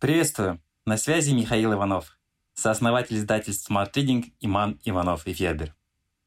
Приветствую! На связи Михаил Иванов, сооснователь издательств Smart Reading Иман Иванов и Федер.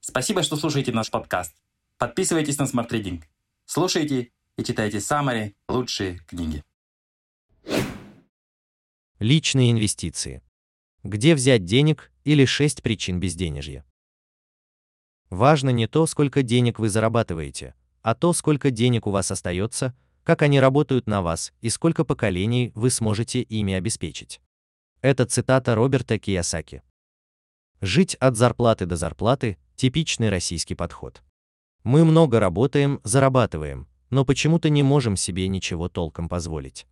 Спасибо, что слушаете наш подкаст. Подписывайтесь на Smart Reading. Слушайте и читайте самые лучшие книги. Личные инвестиции. Где взять денег или 6 причин безденежья. Важно не то, сколько денег вы зарабатываете, а то, сколько денег у вас остается, как они работают на вас и сколько поколений вы сможете ими обеспечить. Это цитата Роберта Киясаки. Жить от зарплаты до зарплаты – типичный российский подход. Мы много работаем, зарабатываем, но почему-то не можем себе ничего толком позволить.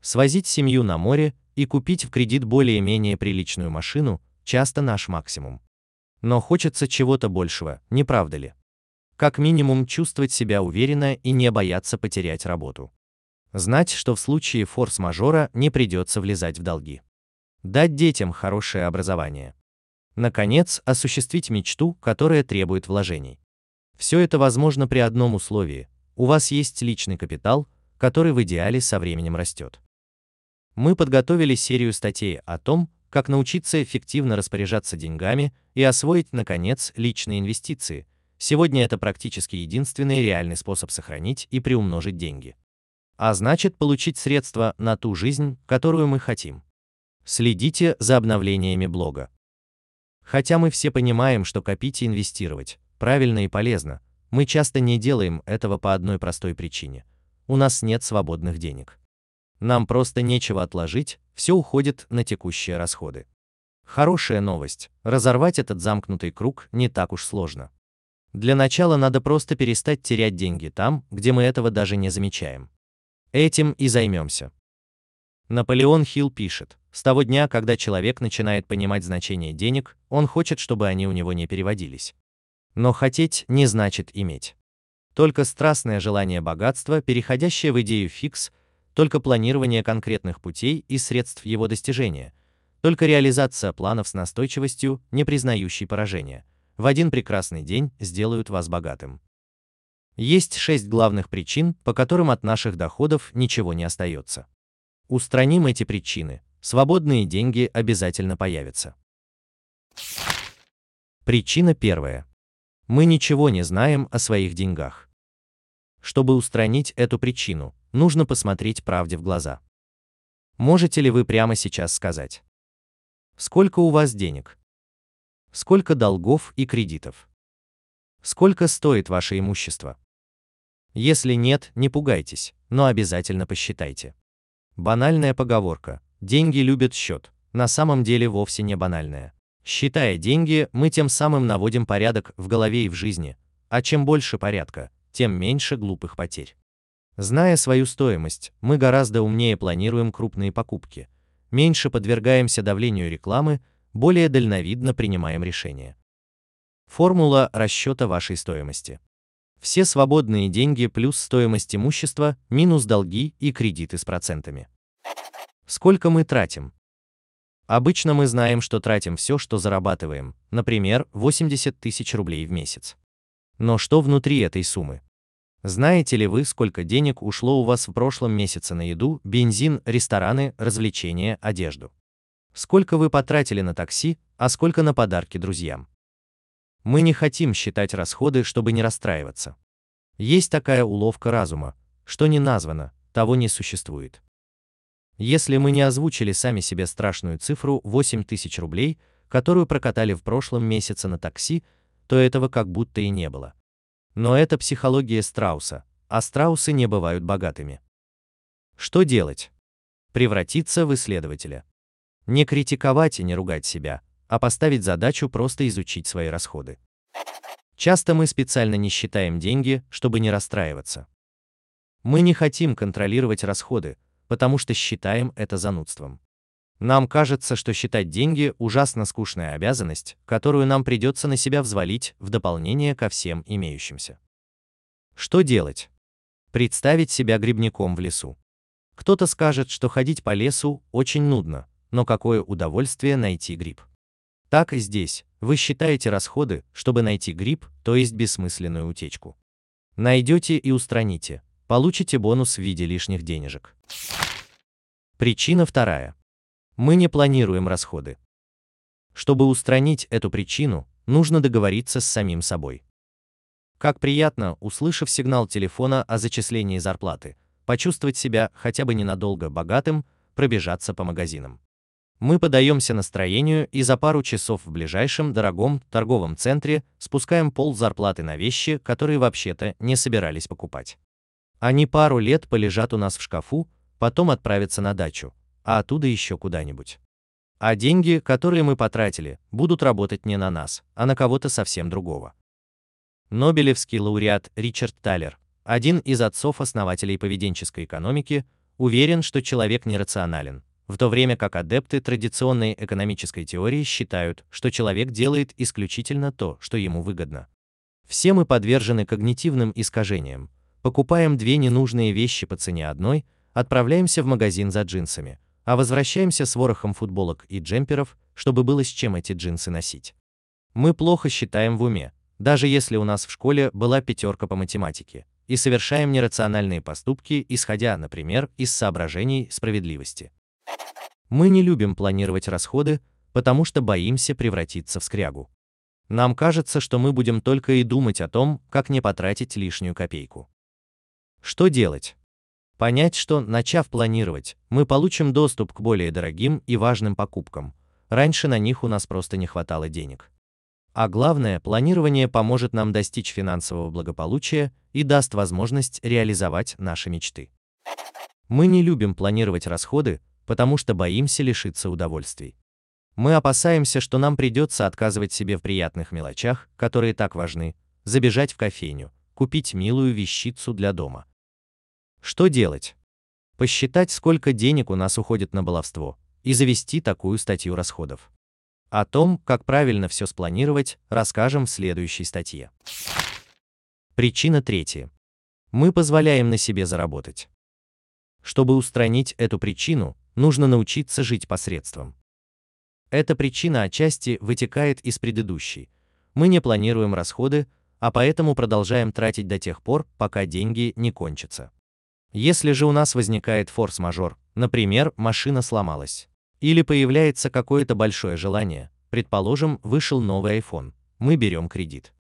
Свозить семью на море и купить в кредит более-менее приличную машину – часто наш максимум. Но хочется чего-то большего, не правда ли? Как минимум чувствовать себя уверенно и не бояться потерять работу. Знать, что в случае форс-мажора не придется влезать в долги. Дать детям хорошее образование. Наконец, осуществить мечту, которая требует вложений. Все это возможно при одном условии. У вас есть личный капитал, который в идеале со временем растет. Мы подготовили серию статей о том, как научиться эффективно распоряжаться деньгами и освоить, наконец, личные инвестиции. Сегодня это практически единственный реальный способ сохранить и приумножить деньги. А значит, получить средства на ту жизнь, которую мы хотим. Следите за обновлениями блога. Хотя мы все понимаем, что копить и инвестировать правильно и полезно, мы часто не делаем этого по одной простой причине. У нас нет свободных денег. Нам просто нечего отложить, все уходит на текущие расходы. Хорошая новость. Разорвать этот замкнутый круг не так уж сложно. Для начала надо просто перестать терять деньги там, где мы этого даже не замечаем. Этим и займемся. Наполеон Хилл пишет, с того дня, когда человек начинает понимать значение денег, он хочет, чтобы они у него не переводились. Но хотеть не значит иметь. Только страстное желание богатства, переходящее в идею фикс, только планирование конкретных путей и средств его достижения, только реализация планов с настойчивостью, не признающей поражения, в один прекрасный день сделают вас богатым. Есть шесть главных причин, по которым от наших доходов ничего не остается. Устраним эти причины, свободные деньги обязательно появятся. Причина первая. Мы ничего не знаем о своих деньгах. Чтобы устранить эту причину, нужно посмотреть правде в глаза. Можете ли вы прямо сейчас сказать? Сколько у вас денег? Сколько долгов и кредитов? Сколько стоит ваше имущество? Если нет, не пугайтесь, но обязательно посчитайте. Банальная поговорка «деньги любят счет» на самом деле вовсе не банальная. Считая деньги, мы тем самым наводим порядок в голове и в жизни, а чем больше порядка, тем меньше глупых потерь. Зная свою стоимость, мы гораздо умнее планируем крупные покупки, меньше подвергаемся давлению рекламы, более дальновидно принимаем решения. Формула расчета вашей стоимости. Все свободные деньги плюс стоимость имущества минус долги и кредиты с процентами. Сколько мы тратим? Обычно мы знаем, что тратим все, что зарабатываем, например, 80 тысяч рублей в месяц. Но что внутри этой суммы? Знаете ли вы, сколько денег ушло у вас в прошлом месяце на еду, бензин, рестораны, развлечения, одежду? Сколько вы потратили на такси, а сколько на подарки друзьям? Мы не хотим считать расходы, чтобы не расстраиваться. Есть такая уловка разума, что не названо, того не существует. Если мы не озвучили сами себе страшную цифру 8 тысяч рублей, которую прокатали в прошлом месяце на такси, то этого как будто и не было. Но это психология страуса, а страусы не бывают богатыми. Что делать? Превратиться в исследователя. Не критиковать и не ругать себя, а поставить задачу просто изучить свои расходы. Часто мы специально не считаем деньги, чтобы не расстраиваться. Мы не хотим контролировать расходы, потому что считаем это занудством. Нам кажется, что считать деньги – ужасно скучная обязанность, которую нам придется на себя взвалить в дополнение ко всем имеющимся. Что делать? Представить себя грибником в лесу. Кто-то скажет, что ходить по лесу очень нудно, но какое удовольствие найти гриб. Так и здесь, вы считаете расходы, чтобы найти гриб, то есть бессмысленную утечку. Найдете и устраните, получите бонус в виде лишних денежек. Причина вторая. Мы не планируем расходы. Чтобы устранить эту причину, нужно договориться с самим собой. Как приятно, услышав сигнал телефона о зачислении зарплаты, почувствовать себя хотя бы ненадолго богатым, пробежаться по магазинам. Мы подаемся настроению и за пару часов в ближайшем дорогом торговом центре спускаем пол зарплаты на вещи, которые вообще-то не собирались покупать. Они пару лет полежат у нас в шкафу, потом отправятся на дачу, а оттуда еще куда-нибудь. А деньги, которые мы потратили, будут работать не на нас, а на кого-то совсем другого. Нобелевский лауреат Ричард Талер, один из отцов-основателей поведенческой экономики, уверен, что человек нерационален, в то время как адепты традиционной экономической теории считают, что человек делает исключительно то, что ему выгодно. Все мы подвержены когнитивным искажениям, покупаем две ненужные вещи по цене одной, отправляемся в магазин за джинсами, а возвращаемся с ворохом футболок и джемперов, чтобы было с чем эти джинсы носить. Мы плохо считаем в уме, даже если у нас в школе была пятерка по математике, и совершаем нерациональные поступки, исходя, например, из соображений справедливости. Мы не любим планировать расходы, потому что боимся превратиться в скрягу. Нам кажется, что мы будем только и думать о том, как не потратить лишнюю копейку. Что делать? Понять, что, начав планировать, мы получим доступ к более дорогим и важным покупкам. Раньше на них у нас просто не хватало денег. А главное, планирование поможет нам достичь финансового благополучия и даст возможность реализовать наши мечты. Мы не любим планировать расходы, потому что боимся лишиться удовольствий. Мы опасаемся, что нам придется отказывать себе в приятных мелочах, которые так важны, забежать в кофейню, купить милую вещицу для дома. Что делать? Посчитать, сколько денег у нас уходит на баловство, и завести такую статью расходов. О том, как правильно все спланировать, расскажем в следующей статье. Причина третья. Мы позволяем на себе заработать. Чтобы устранить эту причину, нужно научиться жить посредством. Эта причина отчасти вытекает из предыдущей. Мы не планируем расходы, а поэтому продолжаем тратить до тех пор, пока деньги не кончатся. Если же у нас возникает форс-мажор, например, машина сломалась, или появляется какое-то большое желание, предположим, вышел новый iPhone, мы берем кредит.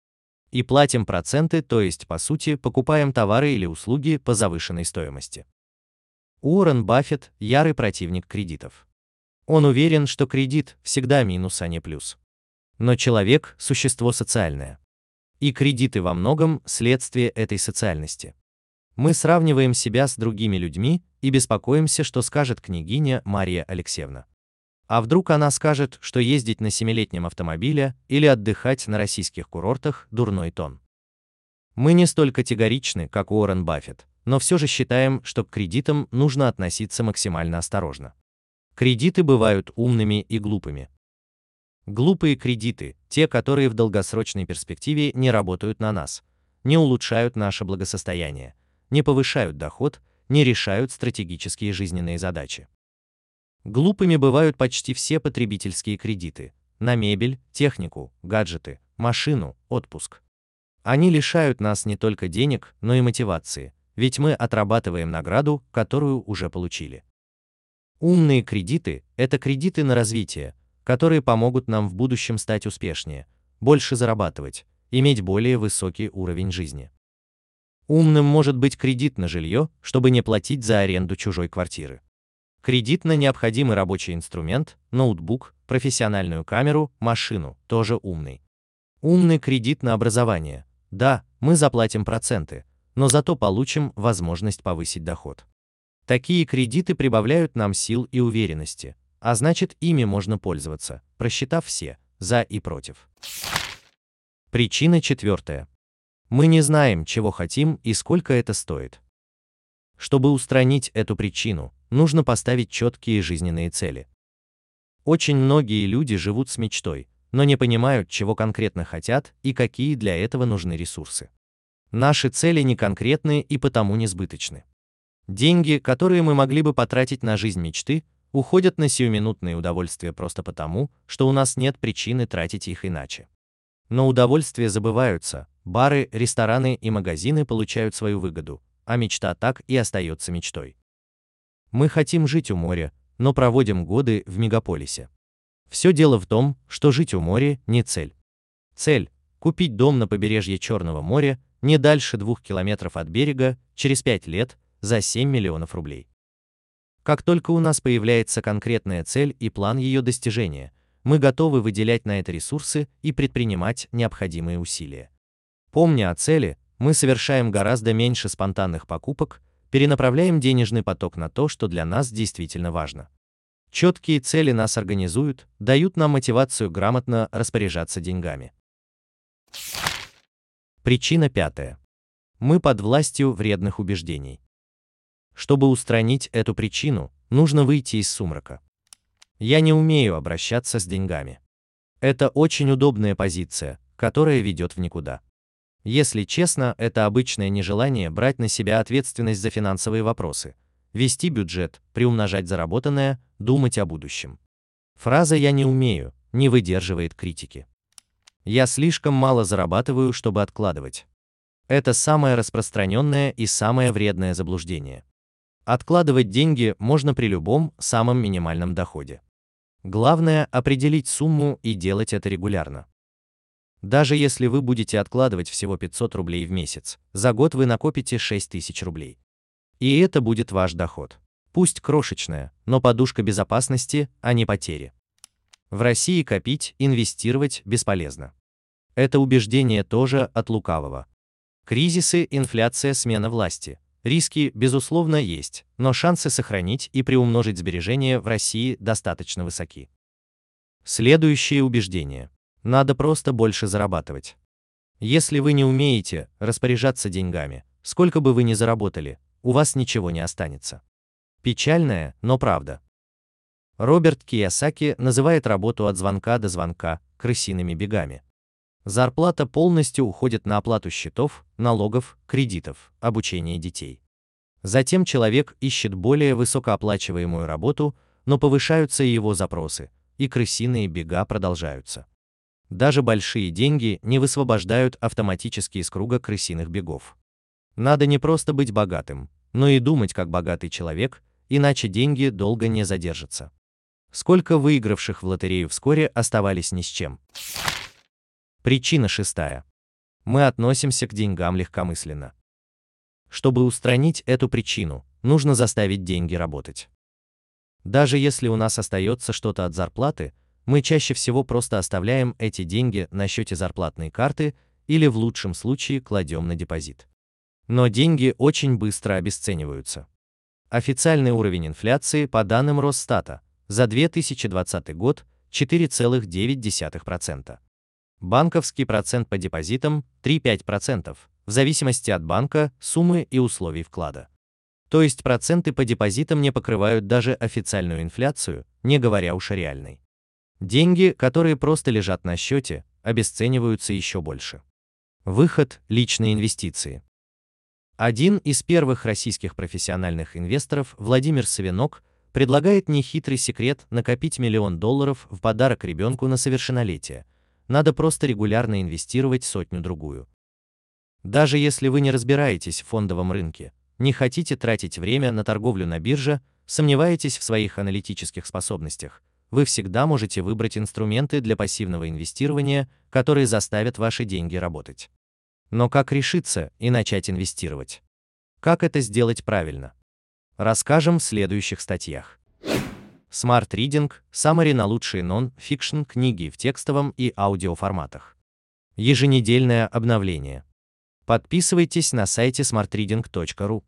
И платим проценты, то есть, по сути, покупаем товары или услуги по завышенной стоимости. Уоррен Баффет – ярый противник кредитов. Он уверен, что кредит всегда минус, а не плюс. Но человек – существо социальное. И кредиты во многом – следствие этой социальности. Мы сравниваем себя с другими людьми и беспокоимся, что скажет княгиня Мария Алексеевна. А вдруг она скажет, что ездить на семилетнем автомобиле или отдыхать на российских курортах – дурной тон. Мы не столь категоричны, как Уоррен Баффет, но все же считаем, что к кредитам нужно относиться максимально осторожно. Кредиты бывают умными и глупыми. Глупые кредиты – те, которые в долгосрочной перспективе не работают на нас, не улучшают наше благосостояние, не повышают доход, не решают стратегические жизненные задачи. Глупыми бывают почти все потребительские кредиты на мебель, технику, гаджеты, машину, отпуск. Они лишают нас не только денег, но и мотивации, ведь мы отрабатываем награду, которую уже получили. Умные кредиты – это кредиты на развитие, которые помогут нам в будущем стать успешнее, больше зарабатывать, иметь более высокий уровень жизни. Умным может быть кредит на жилье, чтобы не платить за аренду чужой квартиры. Кредит на необходимый рабочий инструмент, ноутбук, профессиональную камеру, машину, тоже умный. Умный кредит на образование. Да, мы заплатим проценты, но зато получим возможность повысить доход. Такие кредиты прибавляют нам сил и уверенности, а значит ими можно пользоваться, просчитав все, за и против. Причина четвертая. Мы не знаем, чего хотим и сколько это стоит. Чтобы устранить эту причину, нужно поставить четкие жизненные цели. Очень многие люди живут с мечтой, но не понимают, чего конкретно хотят и какие для этого нужны ресурсы. Наши цели не конкретные и потому несбыточны. Деньги, которые мы могли бы потратить на жизнь мечты, уходят на сиюминутные удовольствия просто потому, что у нас нет причины тратить их иначе. Но удовольствия забываются, бары, рестораны и магазины получают свою выгоду, а мечта так и остается мечтой. Мы хотим жить у моря, но проводим годы в мегаполисе. Все дело в том, что жить у моря не цель. Цель – купить дом на побережье Черного моря, не дальше двух километров от берега, через 5 лет, за 7 миллионов рублей. Как только у нас появляется конкретная цель и план ее достижения, мы готовы выделять на это ресурсы и предпринимать необходимые усилия. Помня о цели, мы совершаем гораздо меньше спонтанных покупок, перенаправляем денежный поток на то, что для нас действительно важно. Четкие цели нас организуют, дают нам мотивацию грамотно распоряжаться деньгами. Причина пятая. Мы под властью вредных убеждений. Чтобы устранить эту причину, нужно выйти из сумрака. Я не умею обращаться с деньгами. Это очень удобная позиция, которая ведет в никуда. Если честно, это обычное нежелание брать на себя ответственность за финансовые вопросы, вести бюджет, приумножать заработанное, думать о будущем. Фраза «я не умею» не выдерживает критики. Я слишком мало зарабатываю, чтобы откладывать. Это самое распространенное и самое вредное заблуждение. Откладывать деньги можно при любом, самом минимальном доходе. Главное – определить сумму и делать это регулярно. Даже если вы будете откладывать всего 500 рублей в месяц, за год вы накопите 6000 рублей. И это будет ваш доход. Пусть крошечная, но подушка безопасности, а не потери. В России копить, инвестировать бесполезно. Это убеждение тоже от лукавого. Кризисы, инфляция, смена власти. Риски, безусловно, есть, но шансы сохранить и приумножить сбережения в России достаточно высоки. Следующее убеждение. Надо просто больше зарабатывать. Если вы не умеете распоряжаться деньгами, сколько бы вы ни заработали, у вас ничего не останется. Печальная, но правда. Роберт Киясаки называет работу от звонка до звонка крысиными бегами. Зарплата полностью уходит на оплату счетов, налогов, кредитов, обучение детей. Затем человек ищет более высокооплачиваемую работу, но повышаются и его запросы, и крысиные бега продолжаются. Даже большие деньги не высвобождают автоматически из круга крысиных бегов. Надо не просто быть богатым, но и думать как богатый человек, иначе деньги долго не задержатся. Сколько выигравших в лотерею вскоре оставались ни с чем. Причина шестая. Мы относимся к деньгам легкомысленно. Чтобы устранить эту причину, нужно заставить деньги работать. Даже если у нас остается что-то от зарплаты, мы чаще всего просто оставляем эти деньги на счете зарплатной карты или в лучшем случае кладем на депозит. Но деньги очень быстро обесцениваются. Официальный уровень инфляции по данным Росстата за 2020 год 4,9%. Банковский процент по депозитам 3-5%, в зависимости от банка, суммы и условий вклада. То есть проценты по депозитам не покрывают даже официальную инфляцию, не говоря уж о реальной. Деньги, которые просто лежат на счете, обесцениваются еще больше. Выход – личные инвестиции. Один из первых российских профессиональных инвесторов, Владимир Савинок, предлагает нехитрый секрет накопить миллион долларов в подарок ребенку на совершеннолетие. Надо просто регулярно инвестировать сотню-другую. Даже если вы не разбираетесь в фондовом рынке, не хотите тратить время на торговлю на бирже, сомневаетесь в своих аналитических способностях, вы всегда можете выбрать инструменты для пассивного инвестирования, которые заставят ваши деньги работать. Но как решиться и начать инвестировать? Как это сделать правильно? Расскажем в следующих статьях. Smart Reading – Summary на лучшие нон-фикшн книги в текстовом и аудиоформатах. Еженедельное обновление. Подписывайтесь на сайте smartreading.ru.